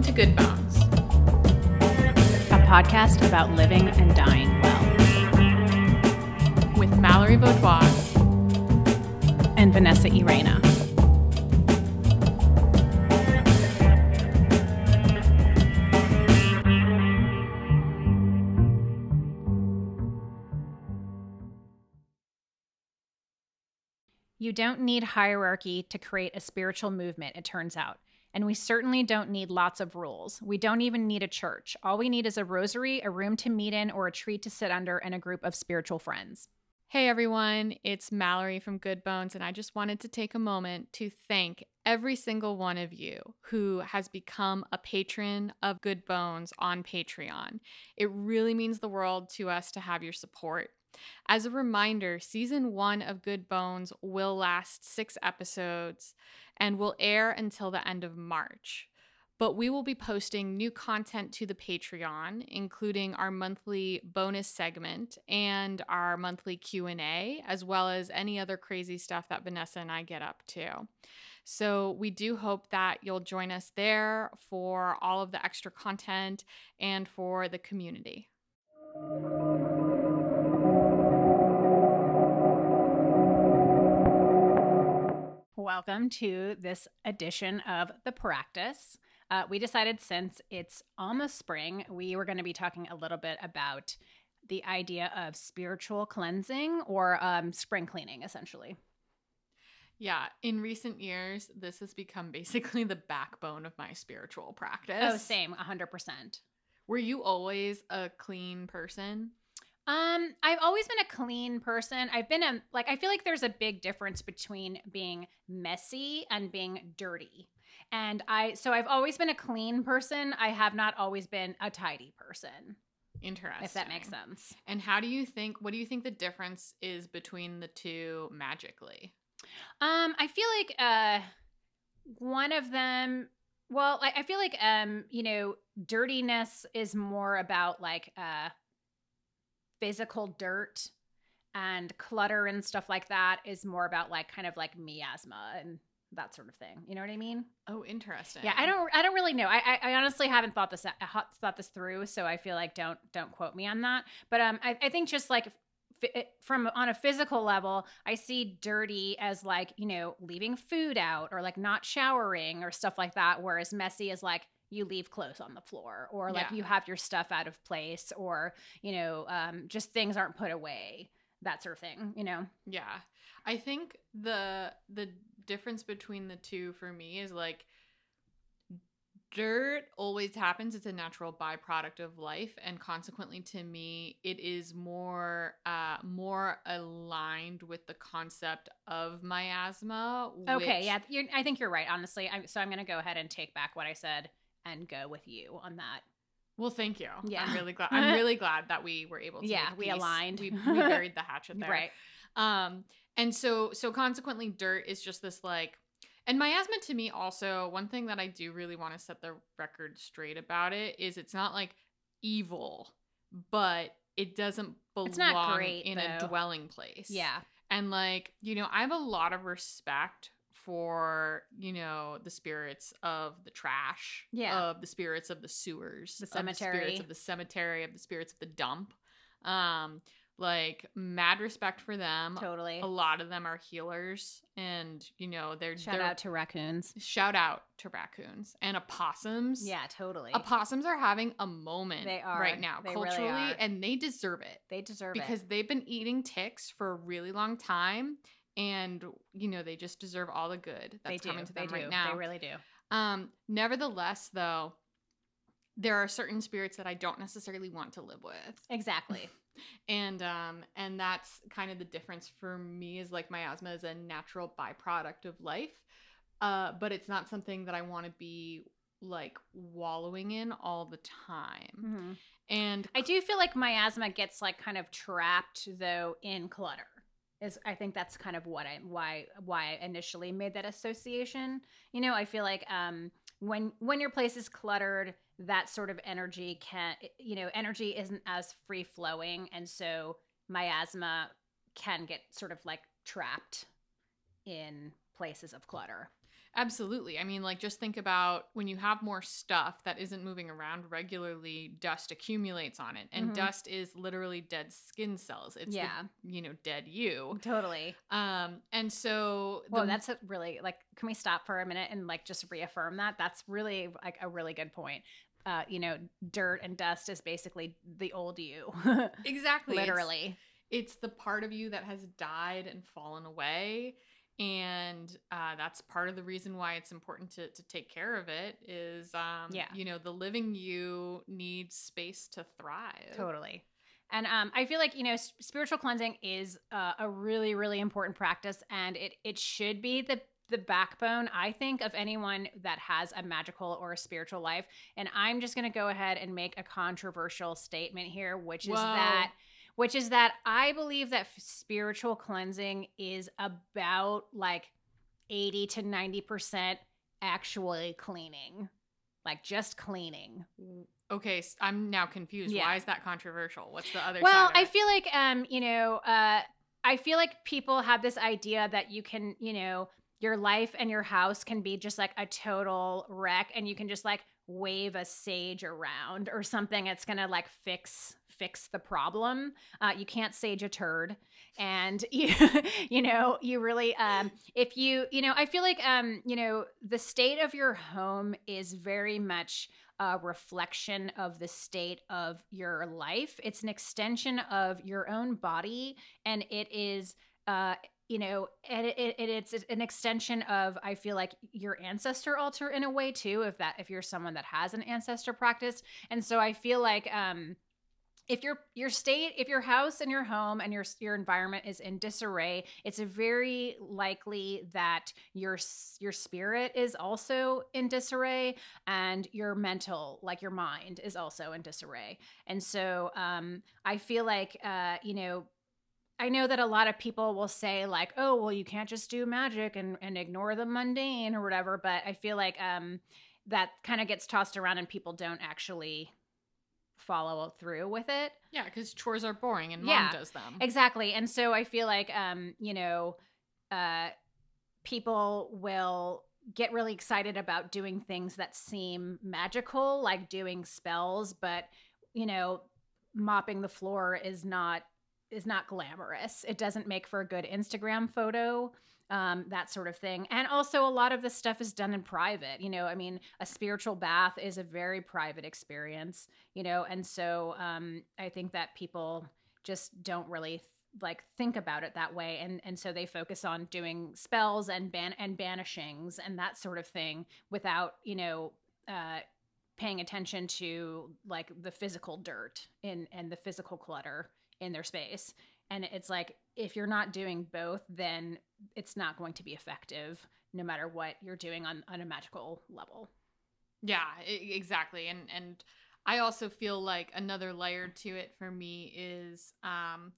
Welcome to Good Bones, a podcast about living and dying well. with Mallory Vaudois. And Vanessa Irena. You don't need hierarchy to create a spiritual movement, it turns out. And we certainly don't need lots of rules. We don't even need a church. All we need is a rosary, a room to meet in, or a tree to sit under, and a group of spiritual friends. Hey everyone, it's Mallory from Good Bones, and I just wanted to take a moment to thank every single one of you who has become a patron of Good Bones on Patreon. It really means the world to us to have your support. As a reminder, season one of Good Bones will last six episodes and will air until the end of March. But we will be posting new content to the Patreon, including our monthly bonus segment and our monthly Q&A, as well as any other crazy stuff that Vanessa and I get up to. So we do hope that you'll join us there for all of the extra content and for the community. Welcome to this edition of The Practice. Uh, we decided since it's almost spring, we were going to be talking a little bit about the idea of spiritual cleansing or um, spring cleaning, essentially. Yeah, in recent years, this has become basically the backbone of my spiritual practice. Oh, same, 100%. Were you always a clean person? Um, I've always been a clean person. I've been a like I feel like there's a big difference between being messy and being dirty. And I so I've always been a clean person. I have not always been a tidy person. Interesting. If that makes sense. And how do you think what do you think the difference is between the two magically? Um, I feel like uh one of them well, I, I feel like um, you know, dirtiness is more about like uh physical dirt and clutter and stuff like that is more about like kind of like miasma and that sort of thing. You know what I mean? Oh, interesting. Yeah, I don't. I don't really know. I, I, I honestly haven't thought this thought this through, so I feel like don't don't quote me on that. But um, I, I think just like from on a physical level, I see dirty as like you know leaving food out or like not showering or stuff like that. Whereas messy is like you leave clothes on the floor or like Yeah. you have your stuff out of place or you know um, just things aren't put away that sort of thing you know Yeah. I think the the difference between the two for me is like dirt always happens it's a natural byproduct of life and consequently to me it is more uh more aligned with the concept of miasma okay which- yeah i think you're right honestly I'm, so i'm going to go ahead and take back what i said and go with you on that well thank you Yeah. i'm really glad i'm really glad that we were able to Yeah, we aligned. we, we buried the hatchet there right Um, and so so consequently, dirt is just this like and miasma to me also one thing that I do really want to set the record straight about it is it's not like evil, but it doesn't belong great, in though. a dwelling place. yeah And like, you know, I have a lot of respect for, you know, the spirits of the trash, Yeah. of the spirits of the sewers, The of spirits cemetery. of the cemetery, of the spirits of the dump. Um, like mad respect for them. totally A lot of them are healers, and you know they're shout they're- out to raccoons shout out to raccoons and opossums. yeah totally opossums are having a moment They are. right now They really culturally, are. and they deserve it they deserve it. because they've been eating ticks for a really long time, and you know they just deserve all the good they that's do coming to they them do right now. they really do Um, nevertheless, though, there are certain spirits that I don't necessarily want to live with exactly and um and that's kind of the difference for me is like miasma is a natural byproduct of life uh but it's not something that i want to be like wallowing in all the time Mhm. and I do feel like miasma gets like kind of trapped though in clutter. Is I think that's kind of what I why why I initially made that association. You know, I feel like um when when your place is cluttered, that sort of energy can you know, energy isn't as free flowing and so miasma can get sort of like trapped in places of clutter. Absolutely. I mean, like, just think about when you have more stuff that isn't moving around regularly, dust accumulates on it. And Mhm. dust is literally dead skin cells. It's, Yeah. the, you know, dead you. Totally. Um, and so, Well, that's a really like. Can we stop for a minute and like just reaffirm that? That's really like a really good point. Uh, you know, dirt and dust is basically the old you, exactly it's- literally. it's the part of you that has died and fallen away and uh, that's part of the reason why it's important to, to take care of it is um, Yeah. you know the living you needs space to thrive Totally. And um, I feel like you know, spiritual cleansing is uh, a really, really important practice, and it it should be the the backbone, I think, of anyone that has a magical or a spiritual life. And I'm just going to go ahead and make a controversial statement here, which is Whoa. that which is that I believe that spiritual cleansing is about like 80 to 90% actually cleaning. Like just cleaning. okay I'm now confused Yeah. why is that controversial what's the other well i feel like um you know uh i feel like people have this idea that you can you know your life and your house can be just like a total wreck and you can just like wave a sage around or something it's gonna like fix fix the problem uh, you can't sage a turd and you you know you really um if you you know i feel like um you know the state of your home is very much a reflection of the state of your life. It's an extension of your own body, and it is, uh, you know, and it, it, it's an extension of I feel like your ancestor altar in a way too. If that if you're someone that has an ancestor practice, and so I feel like um, if your your state if your house and your home and your your environment is in disarray it's very likely that your your spirit is also in disarray and your mental like your mind is also in disarray and so um i feel like uh you know I know that a lot of people will say like, "Oh, well, you can't just do magic and and ignore the mundane or whatever." But I feel like um, that kind of gets tossed around, and people don't actually follow through with it. yeah because chores are boring and Yeah. mom does them Exactly. And so I feel like um, you know, uh people will get really excited about doing things that seem magical, like doing spells, but you know, mopping the floor is not is not glamorous. It doesn't make for a good Instagram photo. Um, that sort of thing. And also, a lot of this stuff is done in private. You know, I mean, a spiritual bath is a very private experience, you know, and so um, I think that people just don't really like think about it that way and and so they focus on doing spells and ban and banishings and that sort of thing without you know uh paying attention to like the physical dirt in and the physical clutter in their space and it's like if you're not doing both then it's not going to be effective no matter what you're doing on on a magical level Yeah, exactly. And and I also feel like another layer to it for me is um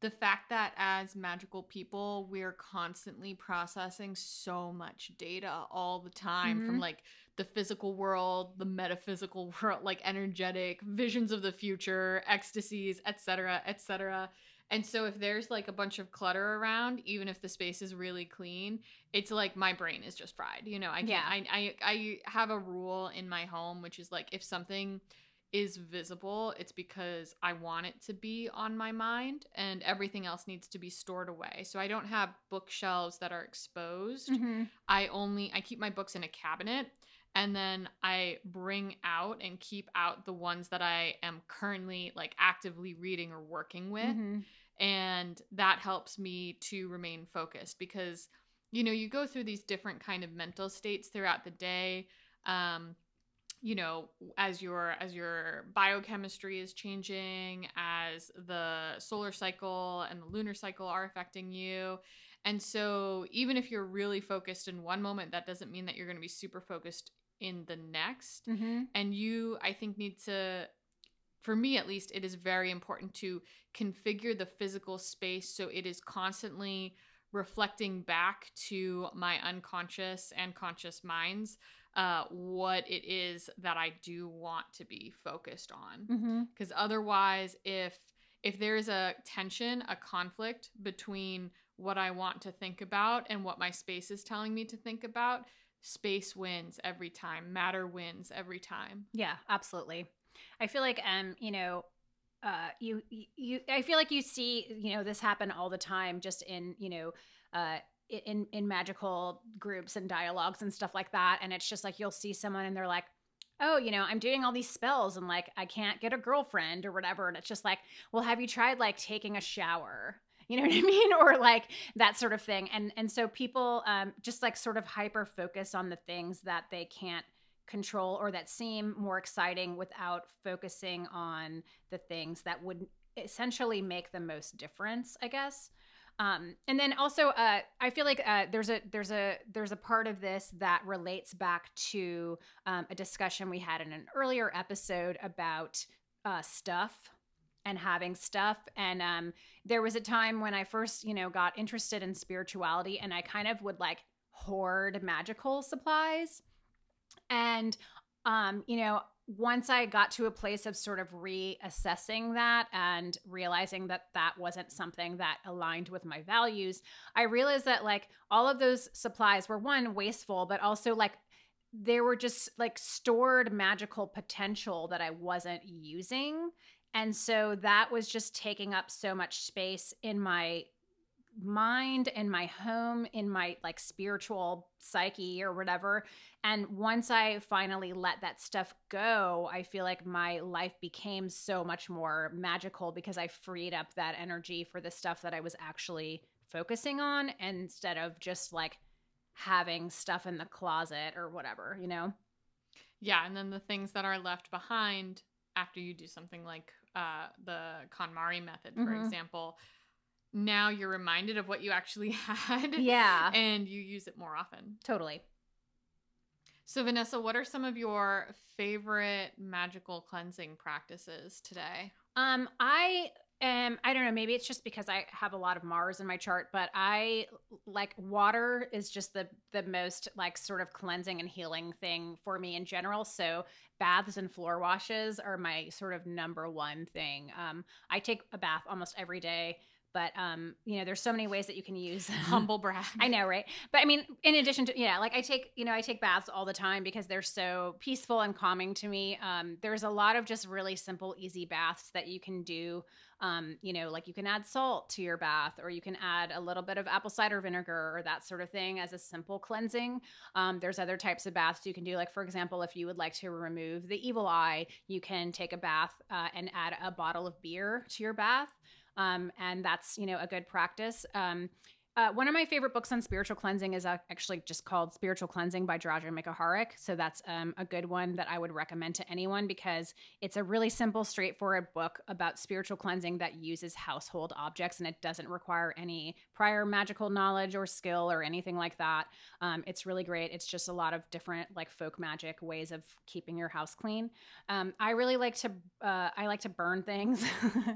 the fact that as magical people, we're constantly processing so much data all the time from Mhm. like the physical world, the metaphysical world, like energetic visions of the future, ecstasies, etc., etc. And so if there's like a bunch of clutter around, even if the space is really clean, it's like my brain is just fried. You know, I can't Yeah. I, I I have a rule in my home which is like if something is visible, it's because I want it to be on my mind and everything else needs to be stored away. So I don't have bookshelves that are exposed. Mm-hmm. I only I keep my books in a cabinet and then I bring out and keep out the ones that I am currently like actively reading or working with. Mhm. and that helps me to remain focused because you know you go through these different kind of mental states throughout the day. Um you know as your as your biochemistry is changing as the solar cycle and the lunar cycle are affecting you. And so even if you're really focused in one moment that doesn't mean that you're going to be super focused in the next. Mhm. and you i think need to for me at least it is very important to configure the physical space so it is constantly reflecting back to my unconscious and conscious minds uh, what it is that i do want to be focused on. Because otherwise if if there's a tension a conflict between what i want to think about and what my space is telling me to think about space wins every time, matter wins every time. Yeah, absolutely. I feel like um, you know, uh you you I feel like you see, you know, this happen all the time just in, you know, uh in in magical groups and dialogues and stuff like that and it's just like you'll see someone and they're like oh you know i'm doing all these spells and like i can't get a girlfriend or whatever and it's just like well have you tried like taking a shower you know what i mean? Or like that sort of thing. And and so people um just like sort of hyper focus on the things that they can't control or that seem more exciting without focusing on the things that would essentially make the most difference i guess. Um, and then also, uh, I feel like uh, there's a there's a there's a part of this that relates back to um, a discussion we had in an earlier episode about uh, stuff and having stuff. And um, there was a time when I first, you know, got interested in spirituality, and I kind of would like hoard magical supplies. And um, you know, once I got to a place of sort of reassessing that and realizing that that wasn't something that aligned with my values, I realized that like all of those supplies were one wasteful, but also like there were just like stored magical potential that I wasn't using. And so that was just taking up so much space in my mind in my home in my like spiritual psyche or whatever. And once i finally let that stuff go i feel like my life became so much more magical because i freed up that energy for the stuff that i was actually focusing on instead of just like having stuff in the closet or whatever you know? Yeah and then the things that are left behind after you do something like uh, the KonMari method for mm-hmm. example now you're reminded of what you actually had. Yeah. And you use it more often. Totally. So, Vanessa, what are some of your favorite magical cleansing practices today? Um, I am, I don't know, maybe it's just because I have a lot of Mars in my chart, but I like water is just the the most like sort of cleansing and healing thing for me in general. So, baths and floor washes are my sort of number one thing. Um, I take a bath almost every day but um you know there's so many ways that you can use humble brag. I know right? But i mean in addition to yeah like i take you know i take baths all the time because they're so peaceful and calming to me. Um there's a lot of just really simple easy baths that you can do. Um you know like you can add salt to your bath or you can add a little bit of apple cider vinegar or that sort of thing as a simple cleansing. Um there's other types of baths you can do. Like for example if you would like to remove the evil eye you can take a bath uh, and add a bottle of beer to your bath um, and that's you know a good practice. Um, uh, one of my favorite books on spiritual cleansing is uh, actually just called Spiritual Cleansing by Draja Mickaharic. So that's um, a good one that I would recommend to anyone because it's a really simple, straightforward book about spiritual cleansing that uses household objects and it doesn't require any prior magical knowledge or skill or anything like that. Um, it's really great. It's just a lot of different like folk magic ways of keeping your house clean. Um, I really like to uh, I like to burn things.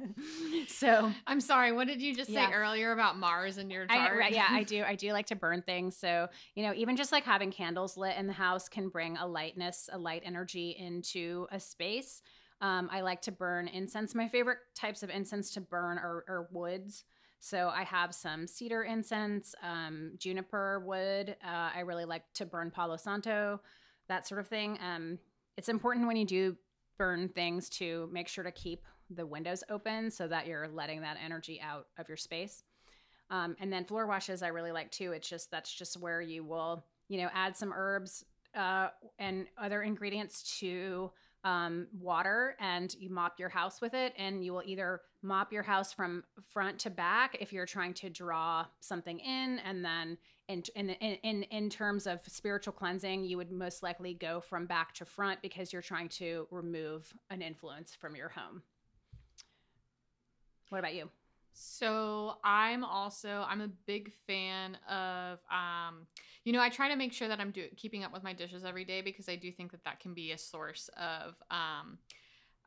so I'm sorry. What did you just yeah. say earlier about Mars and your? Right, yeah, I do. I do like to burn things. So, you know, even just like having candles lit in the house can bring a lightness, a light energy into a space. Um, I like to burn incense. My favorite types of incense to burn are, are woods. So I have some cedar incense, um, juniper wood. Uh, I really like to burn Palo Santo, that sort of thing. Um, it's important when you do burn things to make sure to keep the windows open so that you're letting that energy out of your space. Um, and then floor washes I really like too. It's just that's just where you will you know add some herbs uh, and other ingredients to um, water and you mop your house with it. And you will either mop your house from front to back if you're trying to draw something in. And then in in in in terms of spiritual cleansing you would most likely go from back to front because you're trying to remove an influence from your home. What about you so I'm also I'm a big fan of um you know I try to make sure that I'm doing keeping up with my dishes every day because I do think that that can be a source of um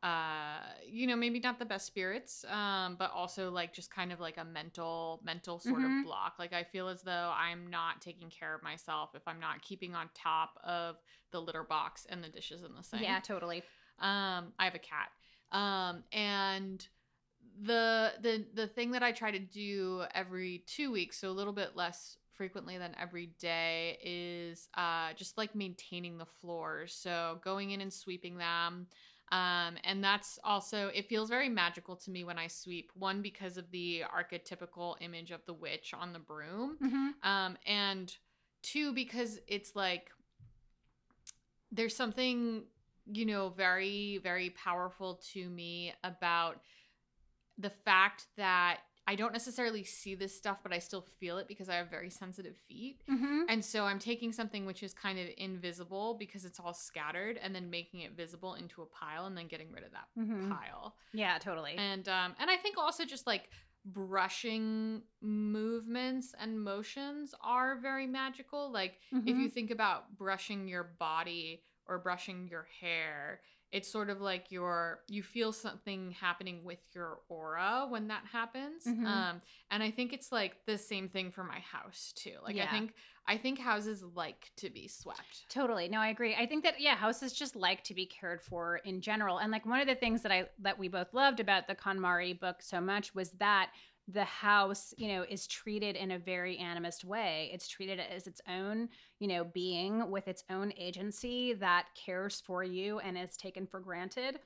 uh you know maybe not the best spirits um but also like just kind of like a mental mental sort mm-hmm. of block. Like i feel as though i'm not taking care of myself if i'm not keeping on top of the litter box and the dishes in the sink. Yeah totally. Um i have a cat. Um and the the the thing that I try to do every two weeks, so a little bit less frequently than every day is uh, just like maintaining the floors. So going in and sweeping them. Um, and that's also, it feels very magical to me when I sweep. One, because of the archetypical image of the witch on the broom. Mm-hmm. Um, and two, because it's like there's something, you know, very, very powerful to me about the fact that I don't necessarily see this stuff, but I still feel it because I have very sensitive feet. Mm-hmm. And so I'm taking something which is kind of invisible because it's all scattered and then making it visible into a pile and then getting rid of that Mhm. pile. Yeah, totally. And um and I think also just like brushing movements and motions are very magical. Like if Mhm. you think about brushing your body or brushing your hair, it's sort of like your you feel something happening with your aura when that happens. Mhm. Um and I think it's like the same thing for my house too. Like I think I think houses like to be swept. Totally. No, I agree. I think that yeah, houses just like to be cared for in general. And like one of the things that I that we both loved about the KonMari book so much was that the house, you know, is treated in a very animist way. It's treated as its own, you know, being with its own agency that cares for you and is taken for granted.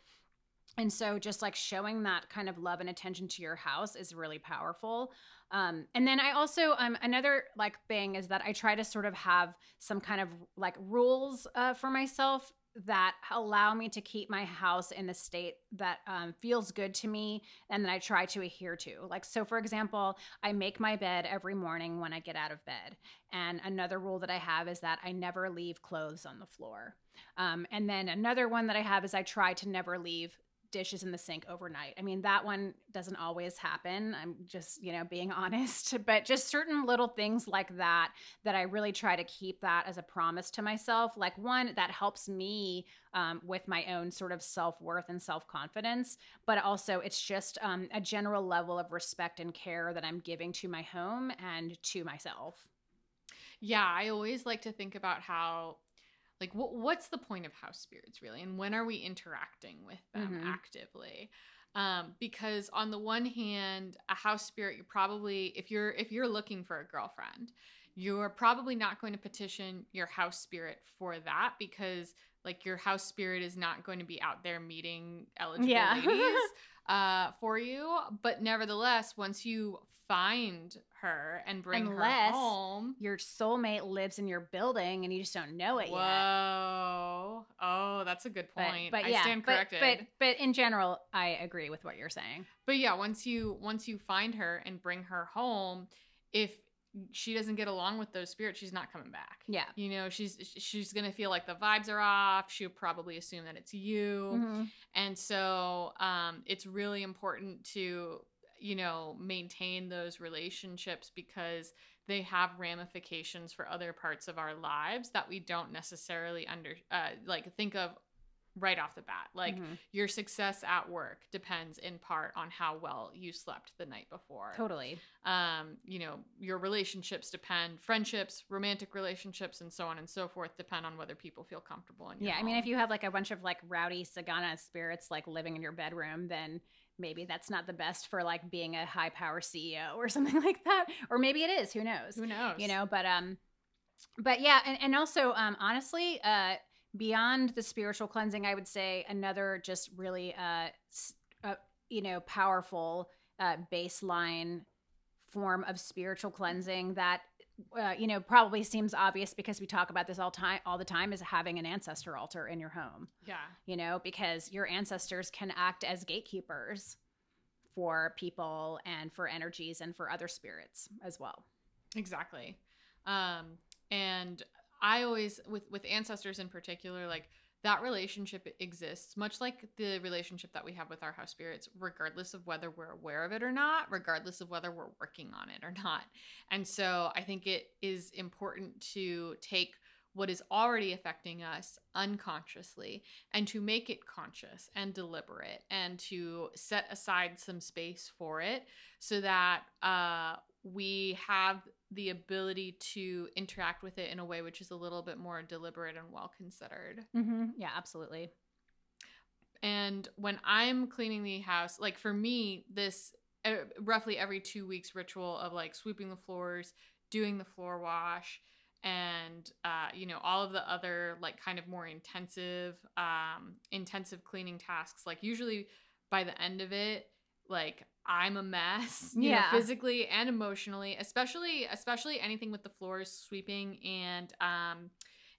And so just like showing that kind of love and attention to your house is really powerful. Um, and then I also um another like thing is that I try to sort of have some kind of like rules uh, for myself that allow me to keep my house in a state that um, feels good to me and that I try to adhere to. Like, so for example, I make my bed every morning when I get out of bed. And another rule that I have is that I never leave clothes on the floor. Um, and then another one that I have is I try to never leave dishes in the sink overnight. I mean, that one doesn't always happen. I'm just, you know, being honest, but just certain little things like that that I really try to keep that as a promise to myself. Like one that helps me um, with my own sort of self worth and self confidence, but also it's just um, a general level of respect and care that I'm giving to my home and to myself. Yeah, I always like to think about how like what what's the point of house spirits really and when are we interacting with them Mhm. actively? Um, because on the one hand, a house spirit, you're probably if you're if you're looking for a girlfriend, you're probably not going to petition your house spirit for that because like your house spirit is not going to be out there meeting eligible Yeah. ladies uh, for you. But nevertheless, once you find her and bring Unless her home, Your soulmate lives in your building and you just don't know it yet. Whoa. Oh, that's a good point. but I yeah, stand corrected. but but in general, I agree with what you're saying. But yeah, once you once you find her and bring her home, if she doesn't get along with those spirits, she's not coming back. Yeah. You know, she's she's gonna feel like the vibes are off. She'll probably assume that it's you. Mhm. And so um, it's really important to, you know, maintain those relationships because they have ramifications for other parts of our lives that we don't necessarily under uh, like think of right off the bat. Like Mhm. your success at work depends in part on how well you slept the night before. Totally. Um, you know, your relationships depend, friendships, romantic relationships, and so on and so forth depend on whether people feel comfortable in your Yeah, I mean, if you have like a bunch of like rowdy Sagana spirits like living in your bedroom, then maybe that's not the best for like being a high power CEO or something like that. Or maybe it is. Who knows? who knows? You know, but um, but yeah, and, and also um, honestly, uh, beyond the spiritual cleansing, I would say another just really uh, uh you know, powerful uh baseline form of spiritual cleansing that uh, you know probably seems obvious because we talk about this all time all the time is having an ancestor altar in your home yeah. you know because your ancestors can act as gatekeepers for people and for energies and for other spirits as well Exactly. Um, and I always with with ancestors in particular, like that relationship exists, much like the relationship that we have with our house spirits, regardless of whether we're aware of it or not, regardless of whether we're working on it or not. And so I think it is important to take what is already affecting us unconsciously and to make it conscious and deliberate and to set aside some space for it so that uh, we have the ability to interact with it in a way which is a little bit more deliberate and well considered. mm-hmm. yeah absolutely And when I'm cleaning the house, like for me, this uh, roughly every two weeks ritual of like sweeping the floors, doing the floor wash and uh, you know all of the other like kind of more intensive um, intensive cleaning tasks like usually by the end of it like i'm a mess you Yeah. know, physically and emotionally especially especially anything with the floors sweeping and um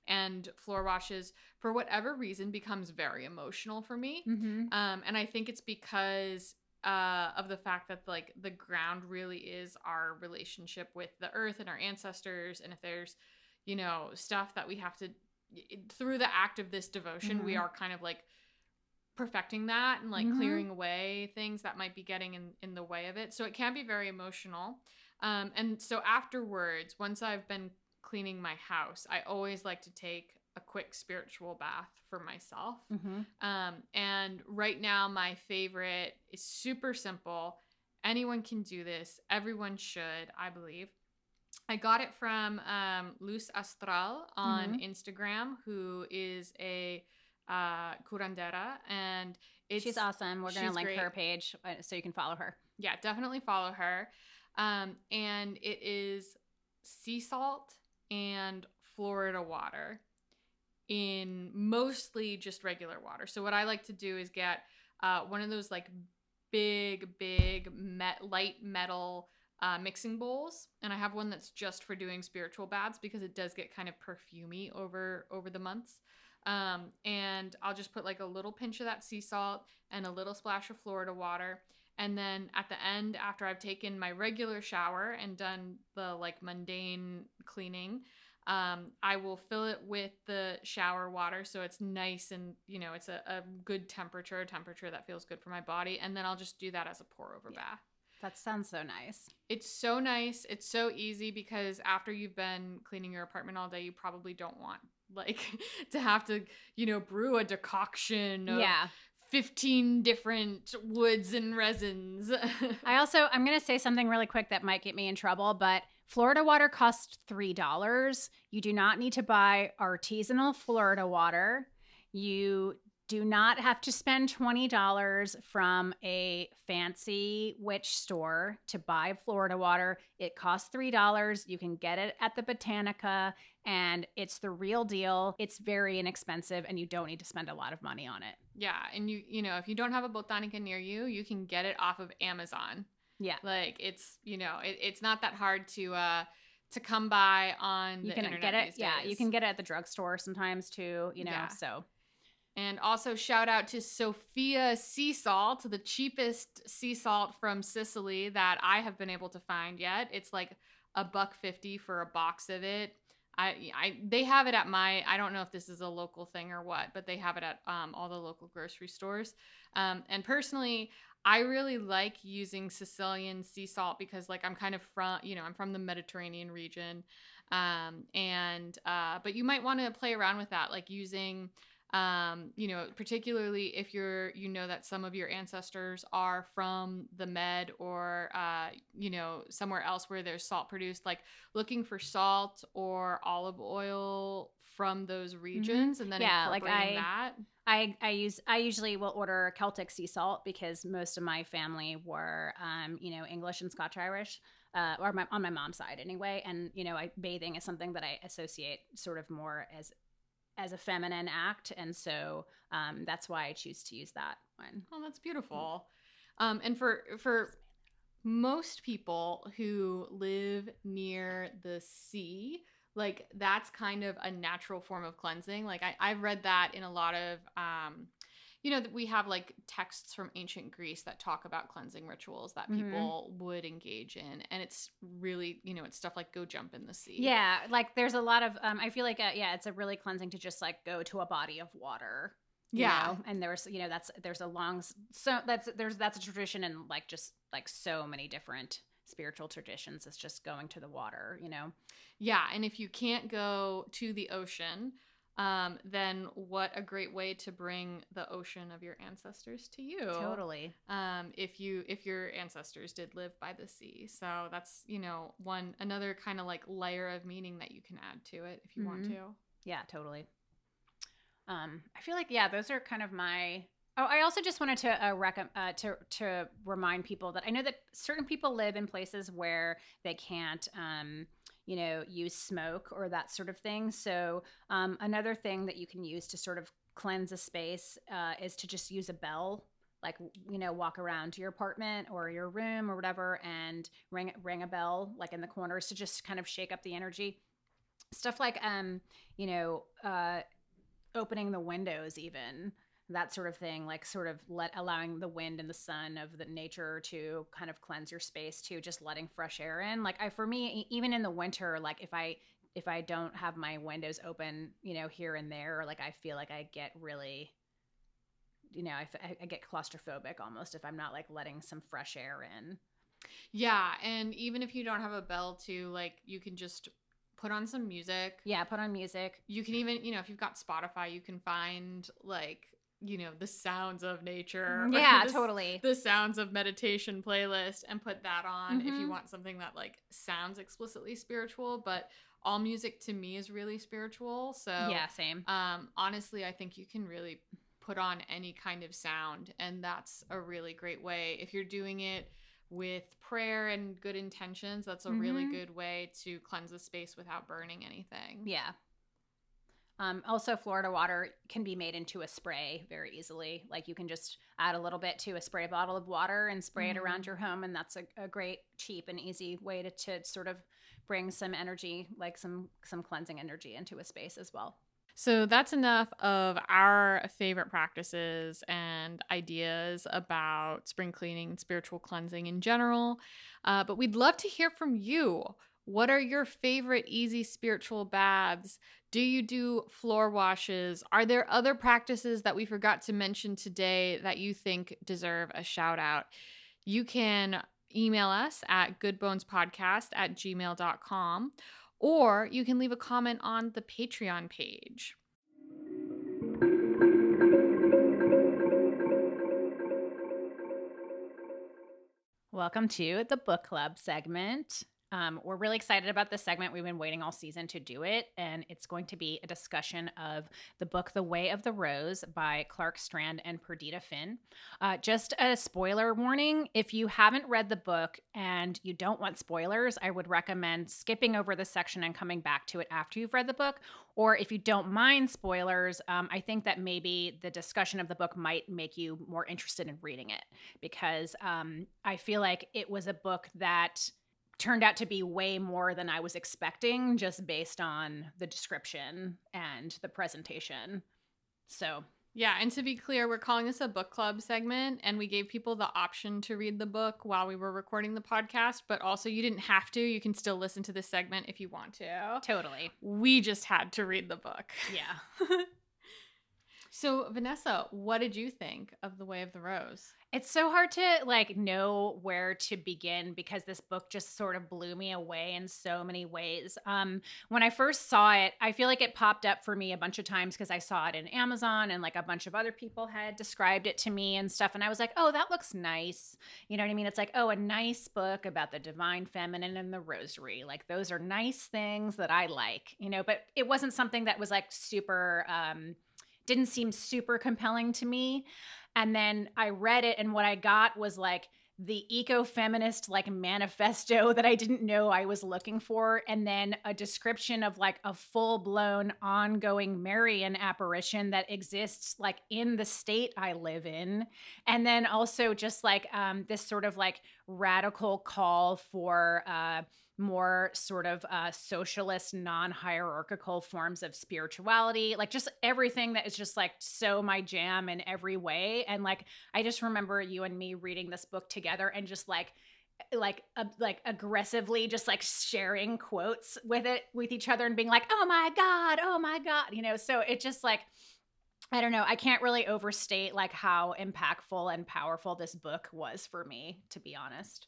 and floor washes for whatever reason becomes very emotional for me Mm-hmm. um, and I think it's because uh, of the fact that like the ground really is our relationship with the earth and our ancestors. And if there's, you know, stuff that we have to through the act of this devotion, we Mhm. are kind of like perfecting that and like Mhm. clearing away things that might be getting in in the way of it. So it can be very emotional. Um, and so afterwards, once I've been cleaning my house, I always like to take a quick spiritual bath for myself. Mm-hmm. Um, and right now, my favorite is super simple. Anyone can do this. Everyone should, I believe. I got it from um, Luz Astral on Instagram, who is a uh, curandera, and it's She's awesome. We're gonna link great. her page uh, so you can follow her. yeah, definitely follow her. Um, and it is sea salt and Florida water in mostly just regular water. So what I like to do is get uh, one of those like big, big met- light metal uh, mixing bowls, and I have one that's just for doing spiritual baths because it does get kind of perfumey over over the months. Um, and I'll just put like a little pinch of that sea salt and a little splash of Florida water. And then at the end, after I've taken my regular shower and done the like mundane cleaning, um, I will fill it with the shower water so it's nice and you know it's a, a good temperature, a temperature that feels good for my body. And then I'll just do that as a pour over Yeah. bath. That sounds so nice. It's so nice. It's so easy because after you've been cleaning your apartment all day, you probably don't want like to have to, you know, brew a decoction of Yeah. 15 different woods and resins. I also I'm gonna say something really quick that might get me in trouble, but Florida water costs three dollars. You do not need to buy artisanal Florida water. You do not have to spend twenty dollars from a fancy witch store to buy Florida water. It costs three dollars. You can get it at the Botanica, and it's the real deal. It's very inexpensive, and you don't need to spend a lot of money on it. yeah, and you you know, if you don't have a botanica near you, you can get it off of Amazon. Yeah. Like it's, you know, it, it's not that hard to uh to come by on You the can internet get it, yeah. You can get it at the drugstore sometimes too. You know, Yeah. so And also shout out to Sophia Sea Salt, the cheapest sea salt from Sicily that I have been able to find yet. It's like a buck fifty for a box of it. I, I they have it at my I don't know if this is a local thing or what, but they have it at um, all the local grocery stores. Um, and personally, I really like using Sicilian sea salt because like I'm kind of from you know I'm from the Mediterranean region, um, and uh, but you might want to play around with that, like using um you know particularly if you're you know that some of your ancestors are from the med or uh you know somewhere else where there's salt produced like looking for salt or olive oil from those regions and then Mm-hmm. Yeah, like I- that I I use I usually will order Celtic sea salt because most of my family were um you know English and Scotch Irish. Uh, or my, on my mom's side anyway, and you know, I, bathing is something that I associate sort of more as as a feminine act, and so um, that's why I choose to use that one. Oh, that's beautiful. Um, and for for most people who live near the sea, like that's kind of a natural form of cleansing. Like I, I've read that in a lot of um, you know, that we have like texts from ancient Greece that talk about cleansing rituals that Mhm. people would engage in. And it's really, you know, it's stuff like go jump in the sea. Yeah, like there's a lot of um, I feel like uh, yeah, it's a really cleansing to just like go to a body of water. Yeah. know? and there's you know that's there's a long so that's there's that's a tradition in like just like so many different spiritual traditions. It's just going to the water, you know. Yeah, and if you can't go to the ocean, um, then what a great way to bring the ocean of your ancestors to you. Totally. Um, if you if your ancestors did live by the sea, so that's you know one another kind of like layer of meaning that you can add to it if you want Mhm. to. Yeah, totally. Um, I feel like yeah, those are kind of my. Oh, I also just wanted to uh, rec- uh, to to remind people that I know that certain people live in places where they can't, um, you know, use smoke or that sort of thing. So, um, another thing that you can use to sort of cleanse a space uh, is to just use a bell like you know walk around to your apartment or your room or whatever and ring ring a bell like in the corners to just kind of shake up the energy stuff like um you know uh opening the windows even that sort of thing like sort of let allowing the wind and the sun of the nature to kind of cleanse your space to just letting fresh air in. Like i for me even in the winter like if i if i don't have my windows open you know here and there like i feel like i get really you know I, I get claustrophobic almost if i'm not like letting some fresh air in. Yeah, and even if you don't have a bell to like you can just put on some music. yeah put on music. You can even, you know, if you've got Spotify, you can find like, you know, the sounds of nature. yeah the, totally The sounds of meditation playlist and put that on if you Mhm. want something that like sounds explicitly spiritual, but all music to me is really spiritual. So yeah same um honestly, I think you can really put on any kind of sound and that's a really great way if you're doing it with prayer and good intentions that's a really Mhm. good way to cleanse the space without burning anything Yeah. Um, also, Florida water can be made into a spray very easily. Like you can just add a little bit to a spray bottle of water and spray it around Mhm. your home, and that's a, a great, cheap, and easy way to, to sort of bring some energy, like some some cleansing energy, into a space as well. So that's enough of our favorite practices and ideas about spring cleaning and spiritual cleansing in general. Uh, but we'd love to hear from you. What are your favorite easy spiritual baths? Do you do floor washes? Are there other practices that we forgot to mention today that you think deserve a shout out? You can email us at goodbonespodcast at gmail.com or you can leave a comment on the Patreon page. Welcome to the book club segment. Um, we're really excited about this segment. We've been waiting all season to do it, and it's going to be a discussion of the book The Way of the Rose by Clark Strand and Perdita Finn. Uh, just a spoiler warning if you haven't read the book and you don't want spoilers, I would recommend skipping over this section and coming back to it after you've read the book. Or if you don't mind spoilers, um, I think that maybe the discussion of the book might make you more interested in reading it because um, I feel like it was a book that turned out to be way more than I was expecting just based on the description and the presentation. So, Yeah, and to be clear, we're calling this a book club segment, and we gave people the option to read the book while we were recording the podcast, but also you didn't have to. You can still listen to this segment if you want to. totally. We just had to read the book. Yeah. So, Vanessa, what did you think of The Way of the Rose? It's so hard to like know where to begin because this book just sort of blew me away in so many ways. Um when I first saw it, I feel like it popped up for me a bunch of times because I saw it in Amazon and like a bunch of other people had described it to me and stuff and I was like, "Oh, that looks nice." You know what I mean? It's like, "Oh, a nice book about the divine feminine and the rosary." Like those are nice things that I like, you know, but it wasn't something that was like super um didn't seem super compelling to me. And then I read it, and what I got was like the eco feminist like manifesto that I didn't know I was looking for, and then a description of like a full blown ongoing Marian apparition that exists like in the state I live in. And then also just like um, this sort of like radical call for, uh, more sort of uh, socialist, non hierarchical forms of spirituality, like just everything that is just like so my jam in every way. And like, I just remember you and me reading this book together and just like, like uh, like aggressively just like sharing quotes with it with each other and being like oh my god oh my god you know so it just like i don't know i can't really overstate like how impactful and powerful this book was for me to be honest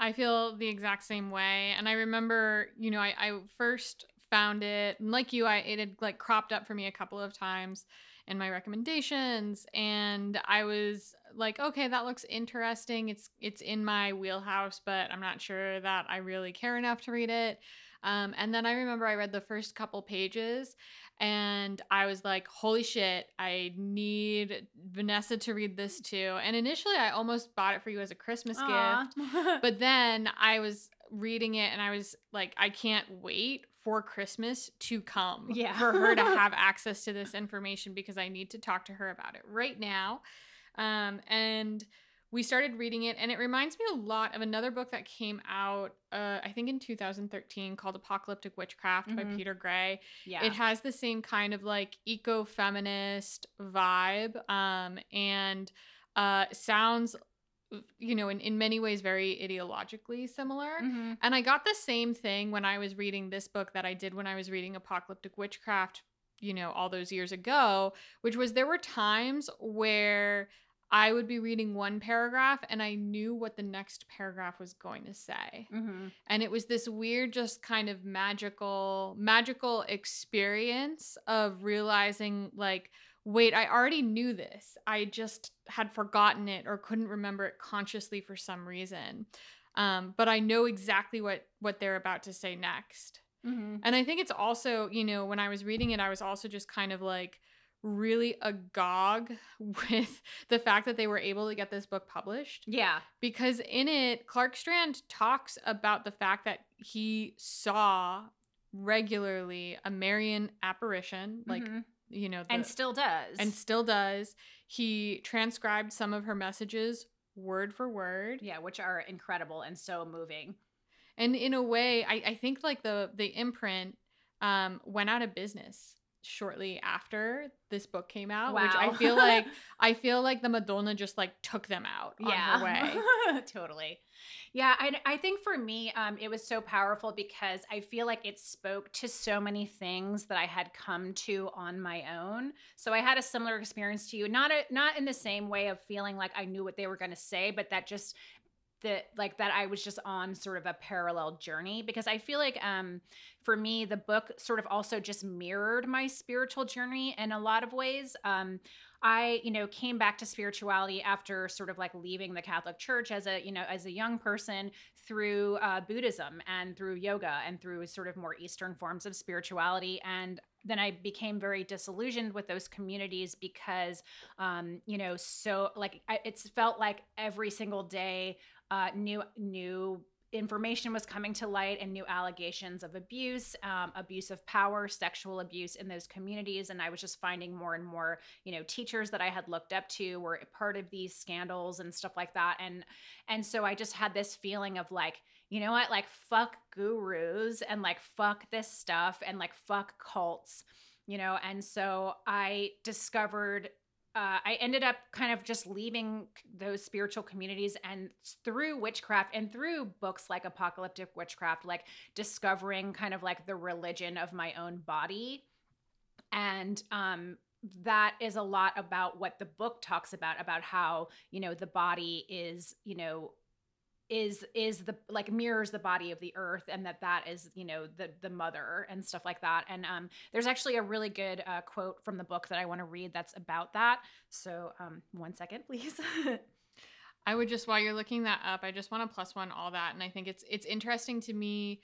I feel the exact same way. And I remember, you know, I, I first found it, and like you, I it had like cropped up for me a couple of times in my recommendations. And I was like, okay, that looks interesting. It's it's in my wheelhouse, but I'm not sure that I really care enough to read it. Um, and then I remember I read the first couple pages and I was like, holy shit, I need Vanessa to read this too. And initially, I almost bought it for you as a Christmas gift. But then I was reading it and I was like, I can't wait for Christmas to come Yeah. for her to have access to this information because I need to talk to her about it right now. Um, and we started reading it, and it reminds me a lot of another book that came out, uh, I think in 2013, called Apocalyptic Witchcraft by Mhm. Peter Grey. Yeah. It has the same kind of like eco feminist vibe um, and uh, sounds, you know, in, in many ways very ideologically similar. Mhm. And I got the same thing when I was reading this book that I did when I was reading Apocalyptic Witchcraft, you know, all those years ago, which was there were times where I would be reading one paragraph and I knew what the next paragraph was going to say. Mhm. And it was this weird, just kind of magical, magical experience of realizing, like, wait, I already knew this. I just had forgotten it or couldn't remember it consciously for some reason. Um, but I know exactly what what they're about to say next. Mhm. And I think it's also, you know, when I was reading it, I was also just kind of like really agog with the fact that they were able to get this book published Yeah. because in it Clark Strand talks about the fact that he saw regularly a Marian apparition like Mhm. you know the, and still does. and still does he transcribed some of her messages word for word yeah, which are incredible and so moving. and in a way I, I think like the the imprint um went out of business shortly after this book came out which I feel like I feel like the Madonna just like took them out on her way. totally. Yeah, I, I think for me, um, it was so powerful because I feel like it spoke to so many things that I had come to on my own. So I had a similar experience to you, not a, not in the same way of feeling like I knew what they were going to say, but that just that like that I was just on sort of a parallel journey because I feel like um for me the book sort of also just mirrored my spiritual journey in a lot of ways. Um I, you know, came back to spirituality after sort of like leaving the Catholic Church as a, you know, as a young person through uh, Buddhism and through yoga and through sort of more Eastern forms of spirituality. And then I became very disillusioned with those communities because, um, you know, so like I, it's felt like every single day, uh, new new information was coming to light and new allegations of abuse, um, abuse of power, sexual abuse in those communities. And I was just finding more and more, you know, teachers that I had looked up to were part of these scandals and stuff like that. And and so I just had this feeling of like, you know what, like fuck gurus and like fuck this stuff and like fuck cults, you know. And so I discovered uh, I ended up kind of just leaving those spiritual communities and through witchcraft and through books like Apocalyptic Witchcraft, like discovering kind of like the religion of my own body. And um, that is a lot about what the book talks about, about how, you know, the body is, you know, is is the like mirrors the body of the earth and that that is you know the the mother and stuff like that. And um there's actually a really good uh, quote from the book that i want to read that's about that. So um one second please. I would just while you're looking that up, I just want to plus one all that, and I think it's it's interesting to me.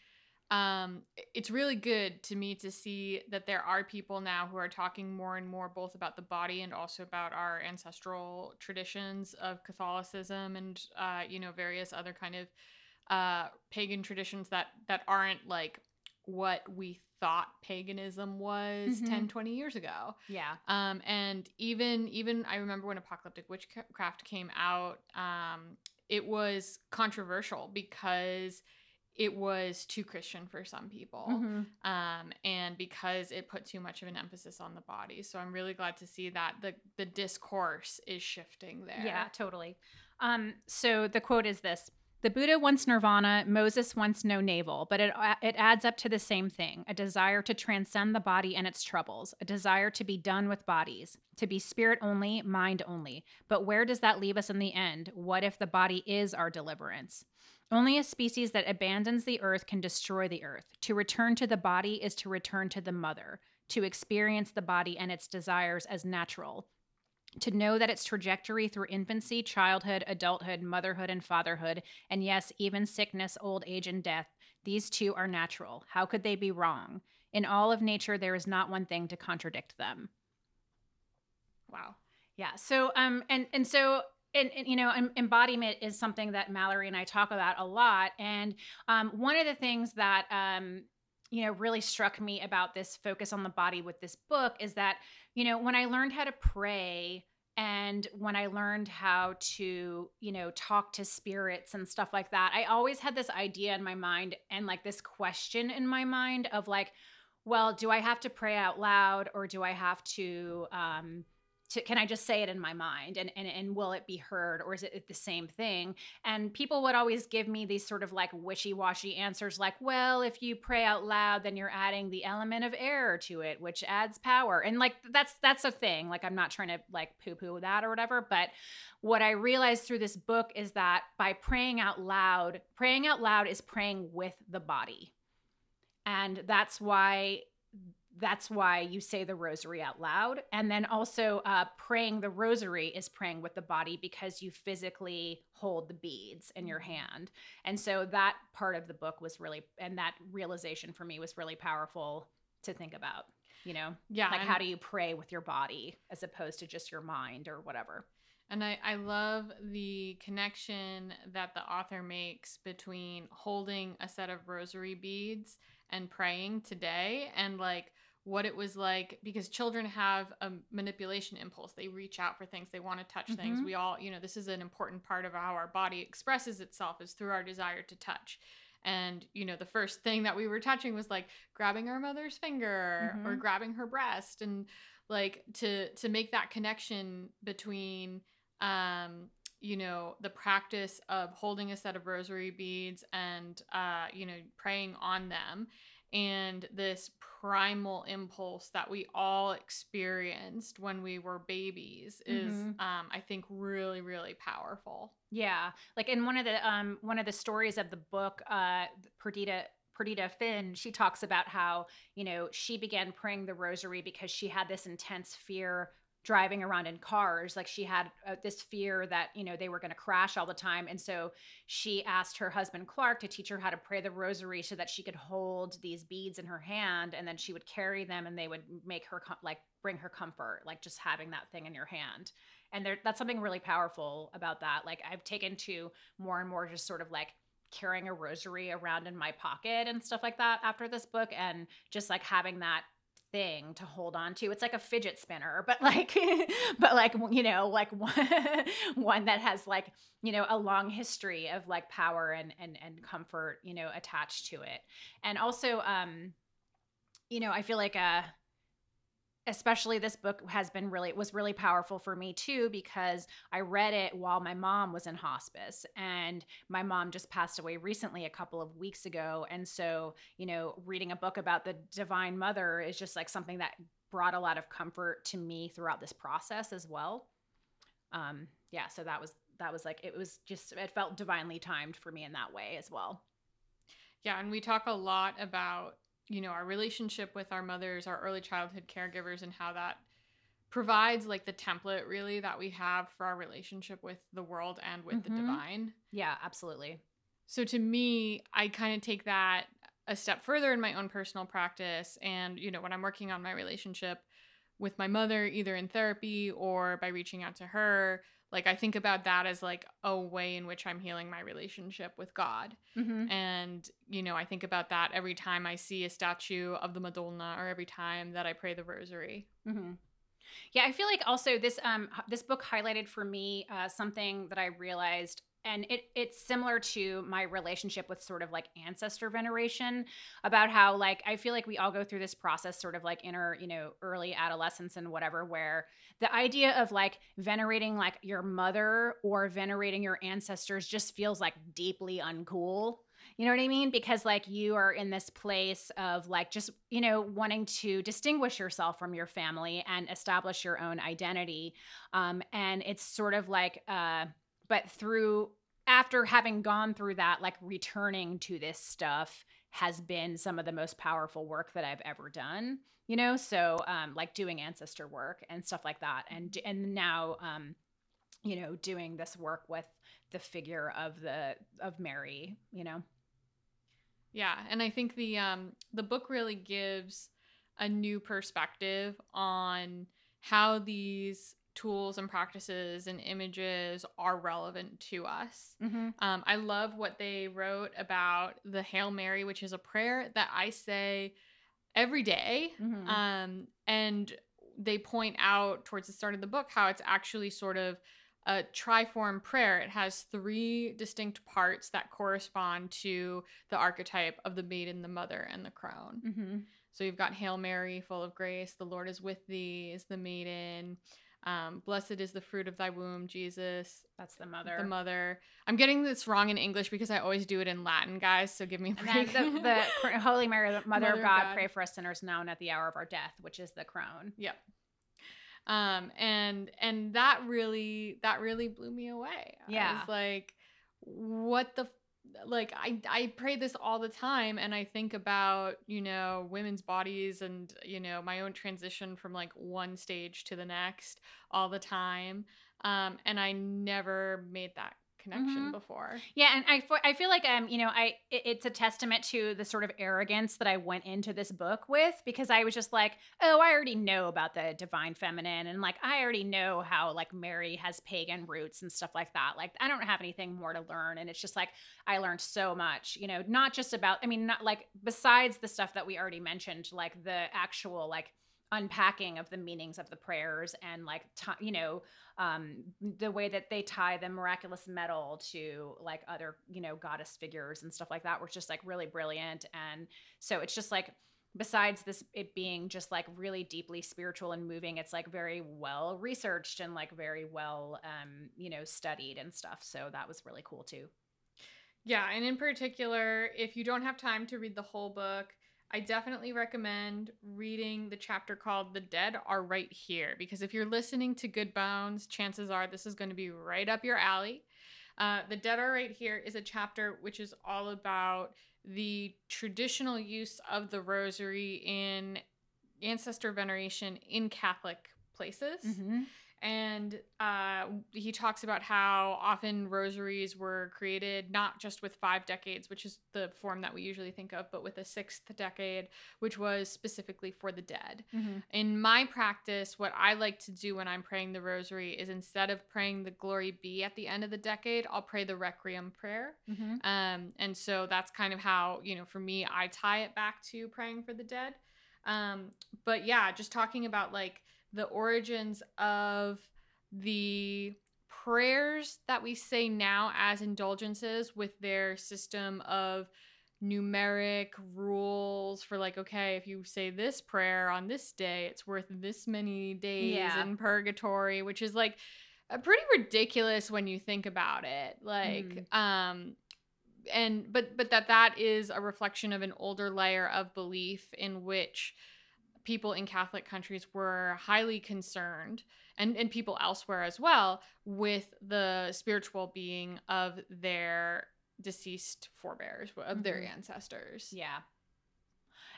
Um, it's really good to me to see that there are people now who are talking more and more both about the body and also about our ancestral traditions of Catholicism and uh, you know various other kind of uh, pagan traditions that that aren't like what we thought paganism was Mhm. 10 20 years ago yeah um, and even even I remember when Apocalyptic Witchcraft came out, um, it was controversial because it was too Christian for some people, Mhm. um, and because it put too much of an emphasis on the body. So I'm really glad to see that the the discourse is shifting there. Yeah, totally. Um, so the quote is this The Buddha wants nirvana, Moses wants no navel, but it, it adds up to the same thing a desire to transcend the body and its troubles, a desire to be done with bodies, to be spirit only, mind only. But where does that leave us in the end? What if the body is our deliverance? Only a species that abandons the earth can destroy the earth. To return to the body is to return to the mother, to experience the body and its desires as natural, to know that its trajectory through infancy, childhood, adulthood, motherhood, and fatherhood, and yes, even sickness, old age, and death, these two are natural. How could they be wrong? In all of nature, there is not one thing to contradict them. Wow. Yeah. So, um, and and so and, and, you know embodiment is something that mallory and i talk about a lot and um, one of the things that um, you know really struck me about this focus on the body with this book is that you know when i learned how to pray and when i learned how to you know talk to spirits and stuff like that i always had this idea in my mind and like this question in my mind of like well do i have to pray out loud or do i have to um to can i just say it in my mind? And, and and will it be heard or is it the same thing? And people would always give me these sort of like wishy-washy answers like well if you pray out loud then you're adding the element of error to it which adds power. And like that's that's a thing. Like i'm not trying to like poo-poo that or whatever but what i realized through this book is that by praying out loud praying out loud is praying with the body. And that's why that's why you say the rosary out loud. And then also, uh, praying the rosary is praying with the body because you physically hold the beads in your hand. And so that part of the book was really, and that realization for me was really powerful to think about, you know? Yeah. Like, how do you pray with your body as opposed to just your mind or whatever? And I, I love the connection that the author makes between holding a set of rosary beads and praying today and like what it was like because children have a manipulation impulse. They reach out for things, they want to touch mm-hmm. things. We all, you know, this is an important part of how our body expresses itself is through our desire to touch. And, you know, the first thing that we were touching was like grabbing our mother's finger mm-hmm. or grabbing her breast and like to to make that connection between um you know the practice of holding a set of rosary beads and uh you know praying on them and this primal impulse that we all experienced when we were babies is mm-hmm. um, i think really really powerful yeah like in one of the um one of the stories of the book uh perdita Perdita Finn, she talks about how, you know, she began praying the rosary because she had this intense fear driving around in cars like she had uh, this fear that you know they were going to crash all the time and so she asked her husband clark to teach her how to pray the rosary so that she could hold these beads in her hand and then she would carry them and they would make her com- like bring her comfort like just having that thing in your hand. And there, that's something really powerful about that like i've taken to more and more just sort of like carrying a rosary around in my pocket and stuff like that after this book and just like having that thing to hold on to. It's like a fidget spinner, but like, but like, you know, like one, one that has like, you know, a long history of like power and, and, and comfort, you know, attached to it. And also, um, you know, I feel like, uh, especially this book has been really was really powerful for me too because I read it while my mom was in hospice and my mom just passed away recently a couple of weeks ago. And so you know reading a book about the divine mother is just like something that brought a lot of comfort to me throughout this process as well. Um yeah so that was that was like it was just it felt divinely timed for me in that way as well. Yeah and we talk a lot about you know, our relationship with our mothers, our early childhood caregivers, and how that provides like the template really that we have for our relationship with the world and with mm-hmm. the divine. Yeah, absolutely. So to me, I kind of take that a step further in my own personal practice. And, you know, when I'm working on my relationship with my mother, either in therapy or by reaching out to her, like i think about that as like a way in which i'm healing my relationship with god mm-hmm. and you know i think about that every time i see a statue of the madonna or every time that i pray the rosary mm-hmm. yeah i feel like also this um this book highlighted for me uh, something that i realized and it it's similar to my relationship with sort of like ancestor veneration about how like I feel like we all go through this process sort of like in our, you know, early adolescence and whatever where the idea of like venerating like your mother or venerating your ancestors just feels like deeply uncool. You know what I mean? Because like you are in this place of like just, you know, wanting to distinguish yourself from your family and establish your own identity. Um, and it's sort of like uh but through after having gone through that like returning to this stuff has been some of the most powerful work that I've ever done you know? So um like doing ancestor work and stuff like that and and now um you know doing this work with the figure of the of Mary you know? Yeah and I think the um the book really gives a new perspective on how these tools and practices and images are relevant to us. Mm-hmm. Um, I love what they wrote about the Hail Mary, which is a prayer that I say every day. Mhm. Um, and they point out towards the start of the book how it's actually sort of a triform prayer. It has three distinct parts that correspond to the archetype of the maiden, the mother, and the crone. Mm-hmm. So you've got Hail Mary, full of grace, the Lord is with thee, is the maiden. Um, Blessed is the fruit of thy womb, Jesus, That's the mother. the mother. I'm getting this wrong in English because I always do it in Latin, guys. So give me a break. the, the Holy Mary, Mother, Mother of of God, God. pray for us sinners now and at the hour of our death, which is the crone. Yep. Um, and and that really that really blew me away. I Yeah. was like, what the like I I pray this all the time and I think about, you know, women's bodies and, you know, my own transition from like one stage to the next all the time. Um, and I never made that connection Mhm. before. Yeah, and I, I feel like um you know I it- it's a testament to the sort of arrogance that I went into this book with because I was just like oh I already know about the divine feminine and like I already know how like Mary has pagan roots and stuff like that like I don't have anything more to learn and it's just like I learned so much you know not just about I mean not like besides the stuff that we already mentioned like the actual like unpacking of the meanings of the prayers and like ti you know um the way that they tie the miraculous medal to like other you know goddess figures and stuff like that was just like really brilliant. And so it's just like besides this it being just like really deeply spiritual and moving it's like very well researched and like very well um you know studied and stuff. So that was really cool too. Yeah, and in particular, if you don't have time to read the whole book, I definitely recommend reading the chapter called The Dead Are Right Here because if you're listening to Good Bones, chances are this is going to be right up your alley. Uh, the Dead Are Right Here is a chapter which is all about the traditional use of the rosary in ancestor veneration in Catholic places and uh, he talks about how often rosaries were created not just with five decades, which is the form that we usually think of, but with a sixth decade, which was specifically for the dead. In my practice, what I like to do when I'm praying the rosary is instead of praying the Glory Be at the end of the decade, I'll pray the Requiem prayer. Um, and so that's kind of how, you know, for me, I tie it back to praying for the dead. Um, but yeah, just talking about like the origins of the prayers that we say now as indulgences with their system of numeric rules for like okay if you say this prayer on this day it's worth this many days Yeah. in purgatory which is like pretty ridiculous when you think about it like um and but but that that is a reflection of an older layer of belief in which people in catholic countries were highly concerned and and people elsewhere as well with the spiritual being of their deceased forebears of their Mhm. ancestors Yeah.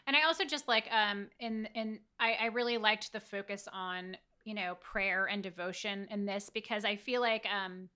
And I also just like um in in I, I really liked the focus on, you know, prayer and devotion in this because I feel like um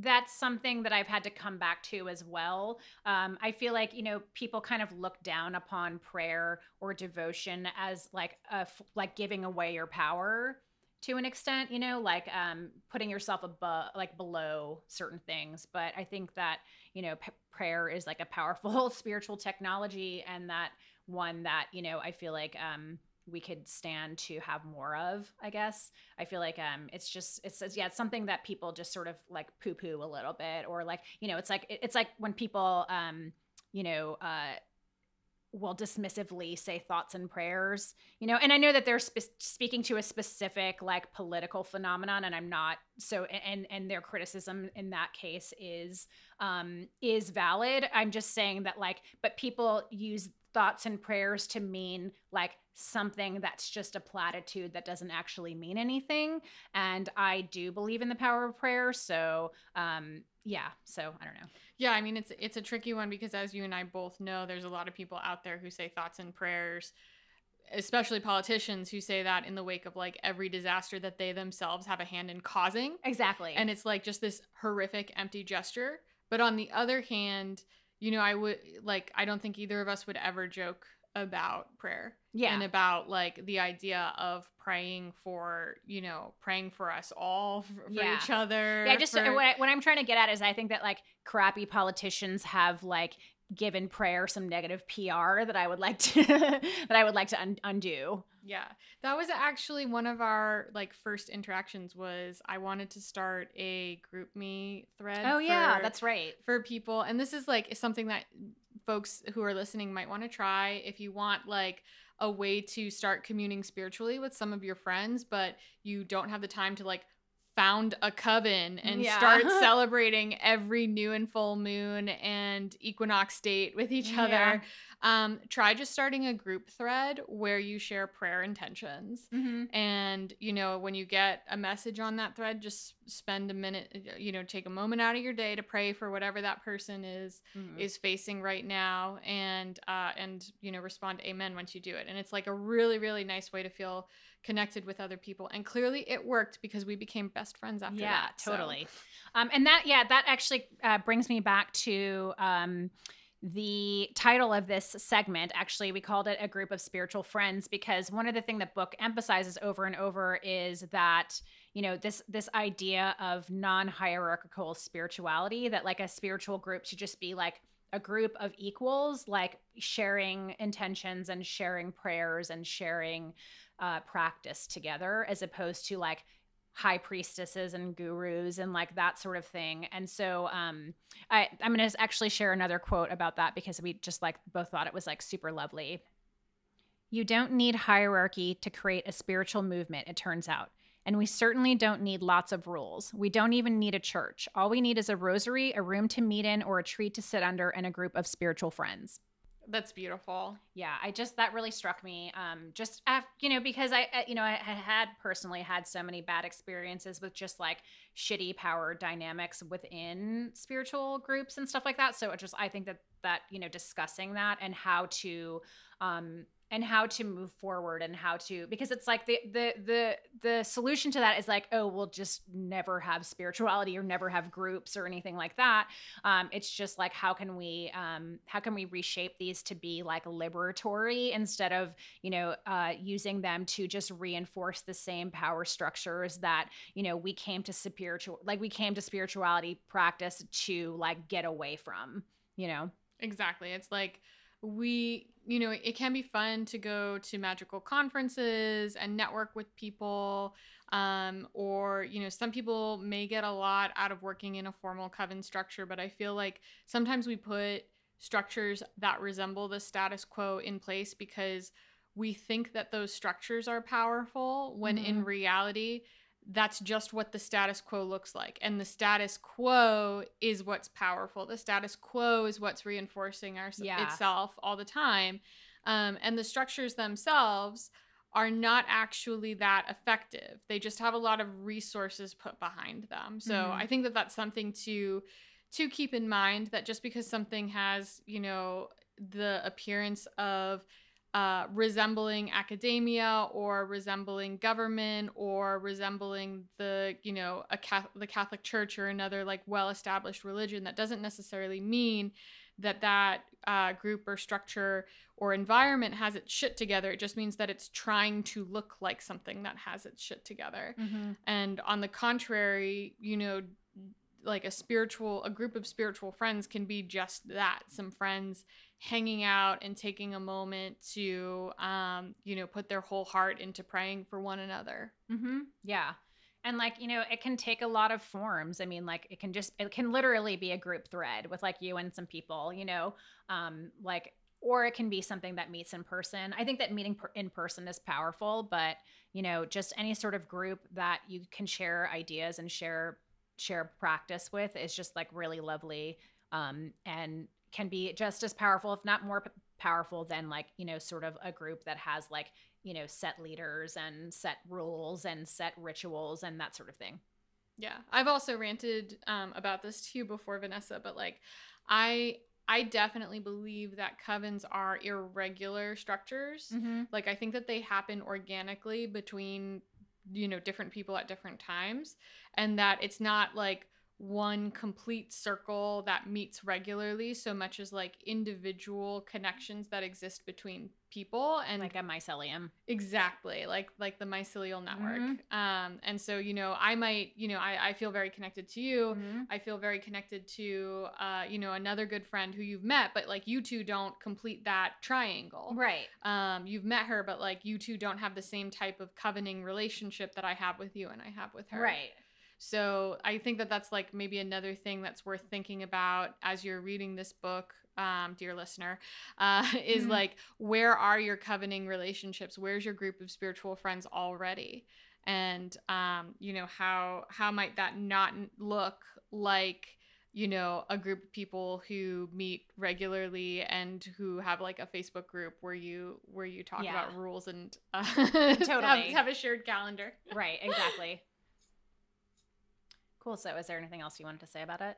that's something that I've had to come back to as well. Um, I feel like you know people kind of look down upon prayer or devotion as like a like giving away your power to an extent, you know, like um, putting yourself above like below certain things. But I think that you know p- prayer is like a powerful spiritual technology, and that one that you know I feel like um, we could stand to have more of i guess. I feel like um it's just it's yeah it's something that people just sort of like poo poo a little bit or like you know it's like it's like when people um you know uh will dismissively say thoughts and prayers you know and i know that they're spe- speaking to a specific like political phenomenon and i'm not so and and their criticism in that case is um is valid. I'm just saying that like but people use thoughts and prayers to mean like something that's just a platitude that doesn't actually mean anything and i do believe in the power of prayer so um yeah so i don't know Yeah, I mean it's it's a tricky one because as you and I both know, there's a lot of people out there who say thoughts and prayers, especially politicians who say that in the wake of like every disaster that they themselves have a hand in causing. exactly And it's like just this horrific empty gesture. But on the other hand, you know, I would like I don't think either of us would ever joke about prayer Yeah. and about like the idea of praying for you know praying for us all for, for Yeah. each other Yeah, just for- what, I, what I'm trying to get at is I think that like crappy politicians have like given prayer some negative PR that I would like to that I would like to un- undo. Yeah. That was actually one of our like first interactions was I wanted to start a GroupMe thread. Oh yeah, for- that's right. for people and this is like something that folks who are listening might want to try if you want like a way to start communing spiritually with some of your friends but you don't have the time to like found a coven and Yeah. start celebrating every new and full moon and equinox date with each Yeah. other um, try just starting a group thread where you share prayer intentions Mm-hmm. and you know when you get a message on that thread just spend a minute you know take a moment out of your day to pray for whatever that person is Mm-hmm. is facing right now and uh and you know respond amen once you do it and it's like a really really nice way to feel connected with other people and clearly it worked because we became best friends after yeah, that so- totally. Um, and that, yeah, that actually uh, brings me back to um, the title of this segment. Actually, we called it a group of spiritual friends because one of the thing the book emphasizes over and over is that you know this this idea of non-hierarchical spirituality that like a spiritual group should just be like a group of equals like sharing intentions and sharing prayers and sharing uh, practice together as opposed to like high priestesses and gurus and like that sort of thing. And so um I I'm going to actually share another quote about that because we just like both thought it was like super lovely. You don't need hierarchy to create a spiritual movement, it turns out. And we certainly don't need lots of rules. We don't even need a church. All we need is a rosary, a room to meet in, or a tree to sit under, and a group of spiritual friends. that's beautiful Yeah, I just that really struck me. Um, just af- you know because I uh, you know I had had personally had so many bad experiences with just like shitty power dynamics within spiritual groups and stuff like that. So it just I think that that you know discussing that and how to um and how to move forward and how to because it's like the the the the solution to that is like oh we'll just never have spirituality or never have groups or anything like that um, it's just like how can we um, how can we reshape these to be like liberatory instead of you know uh, using them to just reinforce the same power structures that you know we came to spiritual like we came to spirituality practice to like get away from you know Exactly. It's like we, you know, it can be fun to go to magical conferences and network with people. Um, or, you know, some people may get a lot out of working in a formal coven structure, but I feel like sometimes we put structures that resemble the status quo in place because we think that those structures are powerful when in Mhm. reality, that's just what the status quo looks like. And the status quo is what's powerful. The status quo is what's reinforcing our, Yeah. itself all the time. Um, and the structures themselves are not actually that effective. They just have a lot of resources put behind them. So Mhm. I think that that's something to to keep in mind that just because something has, you know, the appearance of uh, resembling academia or resembling government or resembling the you know a Catholic, the Catholic Church or another like well-established religion that doesn't necessarily mean that that uh, group or structure or environment has its shit together. It just means that it's trying to look like something that has its shit together. And on the contrary, you know, like a spiritual, a group of spiritual friends can be just that some friends hanging out and taking a moment to, um, you know, put their whole heart into praying for one another. Mm-hmm. Yeah. And like, you know, it can take a lot of forms. I mean, like it can just it can literally be a group thread with like you and some people, you know, um, like or it can be something that meets in person. I think that meeting per- in person is powerful, but you know, just any sort of group that you can share ideas and share share practice with is just like really lovely um, and can be just as powerful, if not more p- powerful than like, you know, sort of a group that has like you know, set leaders and set rules and set rituals and that sort of thing. Yeah, I've also ranted um, about this to you before, Vanessa, but like, I I definitely believe that covens are irregular structures. Mm-hmm. Like, I think that they happen organically between you know different people at different times, and that it's not like one complete circle that meets regularly so much as like individual connections that exist between people and like a mycelium. exactly like like the mycelial network Mhm. um and so you know i might you know i, I feel very connected to you Mhm. i feel very connected to uh you know another good friend who you've met but like you two don't complete that triangle Right. um you've met her but like you two don't have the same type of covenanting relationship that i have with you and i have with her Right. So I think that that's like maybe another thing that's worth thinking about as you're reading this book, um, dear listener, uh, is Mhm. like where are your covenanting relationships? Where's your group of spiritual friends already? And um, you know how how might that not look like you know a group of people who meet regularly and who have like a Facebook group where you where you talk Yeah. about rules and uh, Totally. have, have a shared calendar. Right. Exactly. Cool. So, is there anything else you wanted to say about it?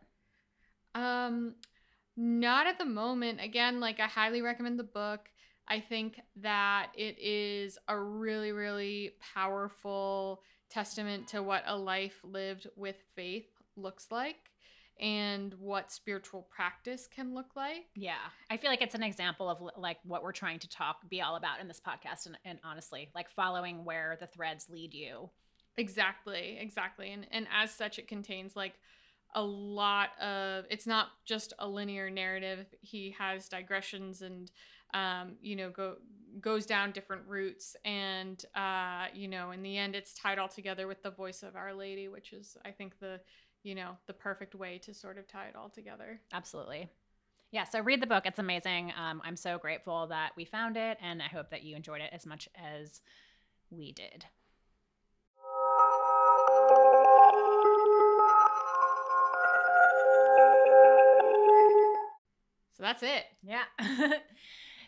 Um, not at the moment. Again, like I highly recommend the book. I think that it is a really, really powerful testament to what a life lived with faith looks like and what spiritual practice can look like. Yeah, I feel like it's an example of like what we're trying to talk, be all about in this podcast, and, and honestly, like following where the threads lead you. Exactly, exactly. And and as such it contains like a lot of it's not just a linear narrative. He has digressions and um, you know, go goes down different routes and uh, you know, in the end it's tied all together with the voice of Our Lady, which is I think the you know, the perfect way to sort of tie it all together. Absolutely. Yeah, so read the book. It's amazing. Um, I'm so grateful that we found it, and I hope that you enjoyed it as much as we did. So that's it. Yeah.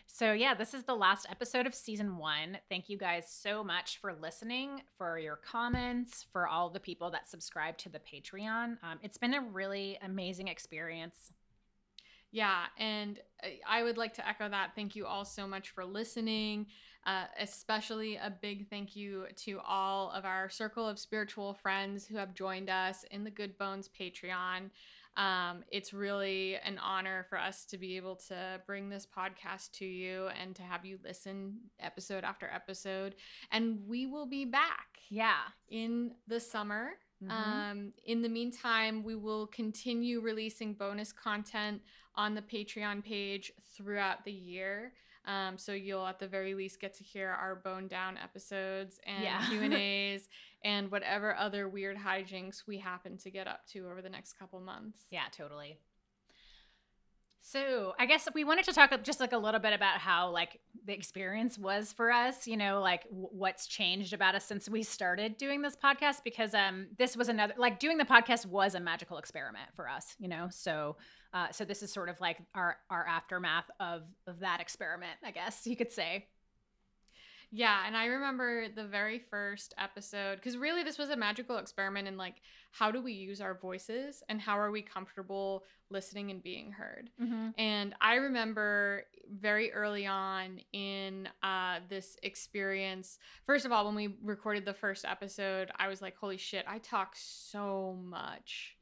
so, yeah, this is the last episode of season one. Thank you guys so much for listening, for your comments, for all the people that subscribe to the Patreon. Um, it's been a really amazing experience. Yeah, and I- I would like to echo that. Thank you all so much for listening. Uh, especially a big thank you to all of our circle of spiritual friends who have joined us in the Good Bones Patreon. Um, it's really an honor for us to be able to bring this podcast to you and to have you listen episode after episode. And we will be back Yeah. in the summer. Mhm. Um, in the meantime, we will continue releasing bonus content on the Patreon page throughout the year. Um, so you'll at the very least get to hear our bone down episodes and Yeah. Q and A's and whatever other weird hijinks we happen to get up to over the next couple months. Yeah, totally. So I guess we wanted to talk just like a little bit about how like the experience was for us, you know, like w- what's changed about us since we started doing this podcast because um this was another like doing the podcast was a magical experiment for us, you know. So uh so this is sort of like our our aftermath of of that experiment, I guess you could say. Yeah, and I remember the very first episode because really this was a magical experiment in like how do we use our voices and how are we comfortable listening and being heard. And I remember very early on in uh, this experience, first of all, when we recorded the first episode, I was like, holy shit, I talk so much.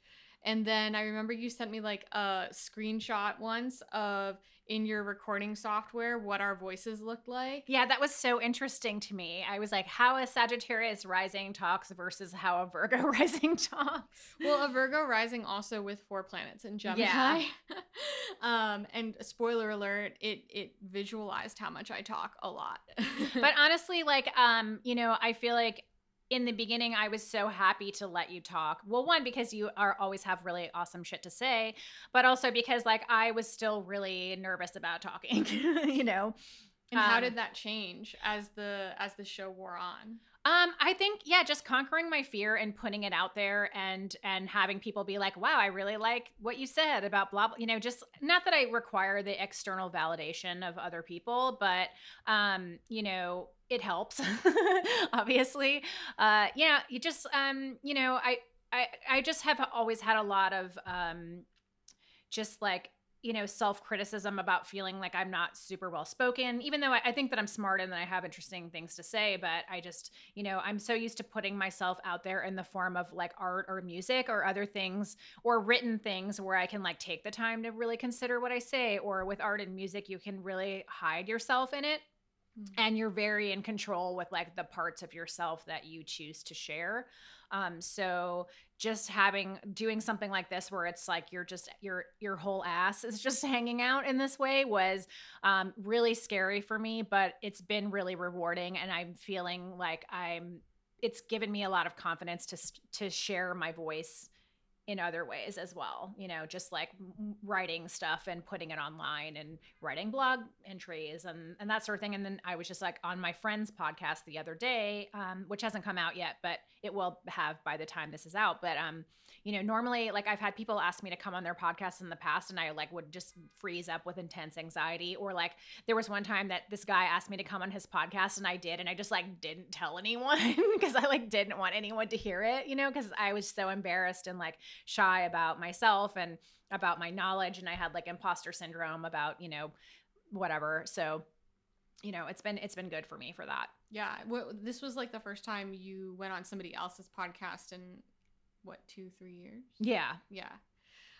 And then I remember you sent me like a screenshot once of in your recording software what our voices looked like. Yeah, that was so interesting to me. I was like, how a Sagittarius rising talks versus how a Virgo rising talks. Well, a Virgo rising also with four planets in Gemini. Yeah. um, and spoiler alert, it it visualized how much I talk a lot. but honestly like um you know i feel like in the beginning i was so happy to let you talk well one because you are always have really awesome shit to say but also because like i was still really nervous about talking you know and how um, did that change as the as the show wore on? Um i think yeah just conquering my fear and putting it out there and and having people be like wow i really like what you said about blah blah you know just not that i require the external validation of other people but um you know it helps obviously. Uh yeah you just um you know i i i just have always had a lot of um just like you know self-criticism about feeling like i'm not super well spoken even though I, I think that i'm smart and that i have interesting things to say but i just you know i'm so used to putting myself out there in the form of like art or music or other things or written things where i can like take the time to really consider what i say or with art and music you can really hide yourself in it. Mm. And you're very in control with like the parts of yourself that you choose to share um so just having doing something like this where it's like you're just your your whole ass is just hanging out in this way was um really scary for me but it's been really rewarding and i'm feeling like i'm it's given me a lot of confidence to to share my voice in other ways as well you know just like writing stuff and putting it online and writing blog entries and and that sort of thing. And then i was just like on my friend's podcast the other day um, which hasn't come out yet but it will have by the time this is out. But um you know, normally like I've had people ask me to come on their podcast in the past and I like would just freeze up with intense anxiety. Or like there was one time that this guy asked me to come on his podcast and I did and I just like didn't tell anyone because I like didn't want anyone to hear it, you know, cuz I was so embarrassed and like shy about myself and about my knowledge and I had like imposter syndrome about, you know, whatever. So you know it's been it's been good for me for that. Yeah well, this was like the first time you went on somebody else's podcast in what two three years? Yeah. Yeah.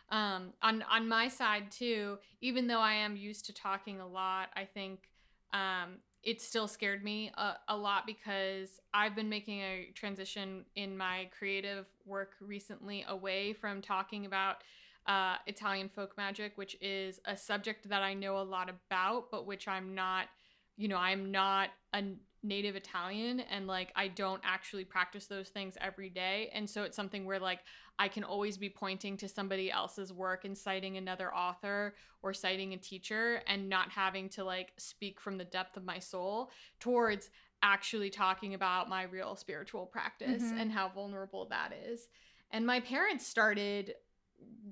Um on on my side too even though i am used to talking a lot i think um it still scared me a, a lot because i've been making a transition in my creative work recently away from talking about uh, italian folk magic which is a subject that i know a lot about but which i'm not you know i'm not a native Italian and like I don't actually practice those things every day. And so it's something where like I can always be pointing to somebody else's work and citing another author or citing a teacher and not having to like speak from the depth of my soul towards actually talking about my real spiritual practice mm-hmm. and how vulnerable that is. And my parents started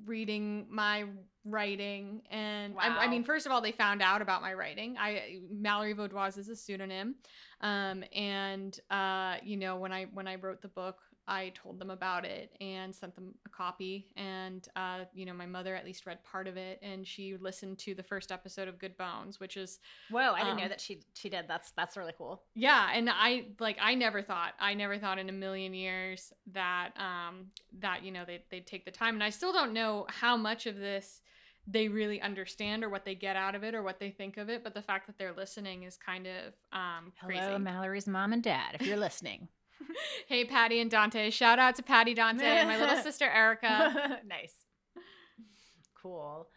reading my writing and wow. I, I, mean first of all they found out about my writing. I mallory vaudoise is a pseudonym. Um, and uh, you know when i when i wrote the book i told them about it and sent them a copy. And uh, you know my mother at least read part of it and she listened to the first episode of good bones which is whoa i didn't um, know that she she did. That's that's really cool. Yeah and i like i never thought i never thought in a million years that um that you know they, they'd take the time. And i still don't know how much of this they really understand or what they get out of it or what they think of it. But the fact that they're listening is kind of um, crazy. Hello, Mallory's mom and dad, if you're listening. hey, Patty and Dante. Shout out to Patty Dante and my little sister Erica. nice. Cool.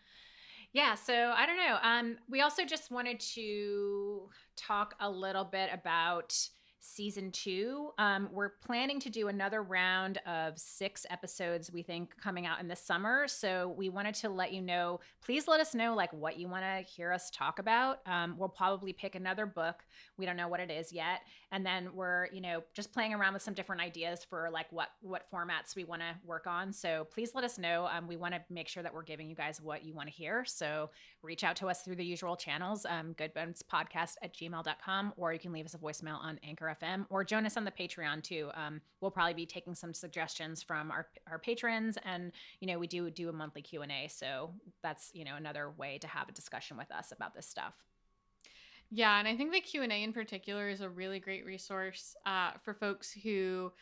Yeah, so I don't know. Um, we also just wanted to talk a little bit about season two. Um, we're planning to do another round of six episodes, we think, coming out in the summer. So we wanted to let you know, please let us know like what you want to hear us talk about. Um, we'll probably pick another book. We don't know what it is yet. And then we're, you know, just playing around with some different ideas for like what what formats we want to work on. So please let us know. Um, we want to make sure that we're giving you guys what you want to hear. So reach out to us through the usual channels, um, goodbonespodcast at gmail.com, or you can leave us a voicemail on Anchor FM or join us on the Patreon too. Um, we'll probably be taking some suggestions from our, our patrons and, you know, we do do a monthly Q&A. So that's, you know, another way to have a discussion with us about this stuff. Yeah, and I think the Q&A in particular is a really great resource uh, for folks who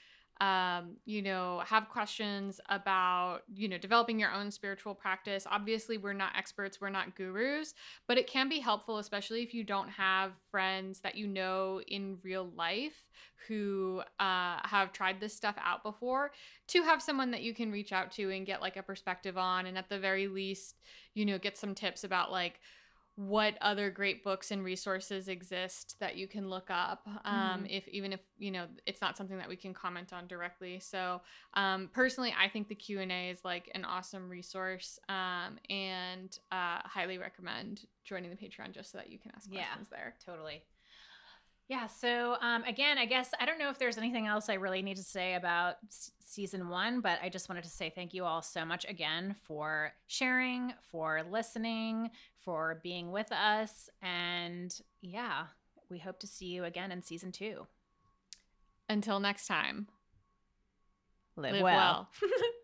um, you know, have questions about, you know, developing your own spiritual practice. Obviously, we're not experts, we're not gurus, but it can be helpful, especially if you don't have friends that you know in real life who uh, have tried this stuff out before, to have someone that you can reach out to and get like a perspective on. And at the very least, you know, get some tips about like, what other great books and resources exist that you can look up um, mm. if even if you know it's not something that we can comment on directly. So um, personally i think the q&a is like an awesome resource um, and uh, highly recommend joining the patreon just so that you can ask questions yeah, there. totally yeah. So um, again, I guess I don't know if there's anything else I really need to say about s- season one, but I just wanted to say thank you all so much again for sharing, for listening, for being with us, and yeah, we hope to see you again in season two. Until next time, live, live well. well.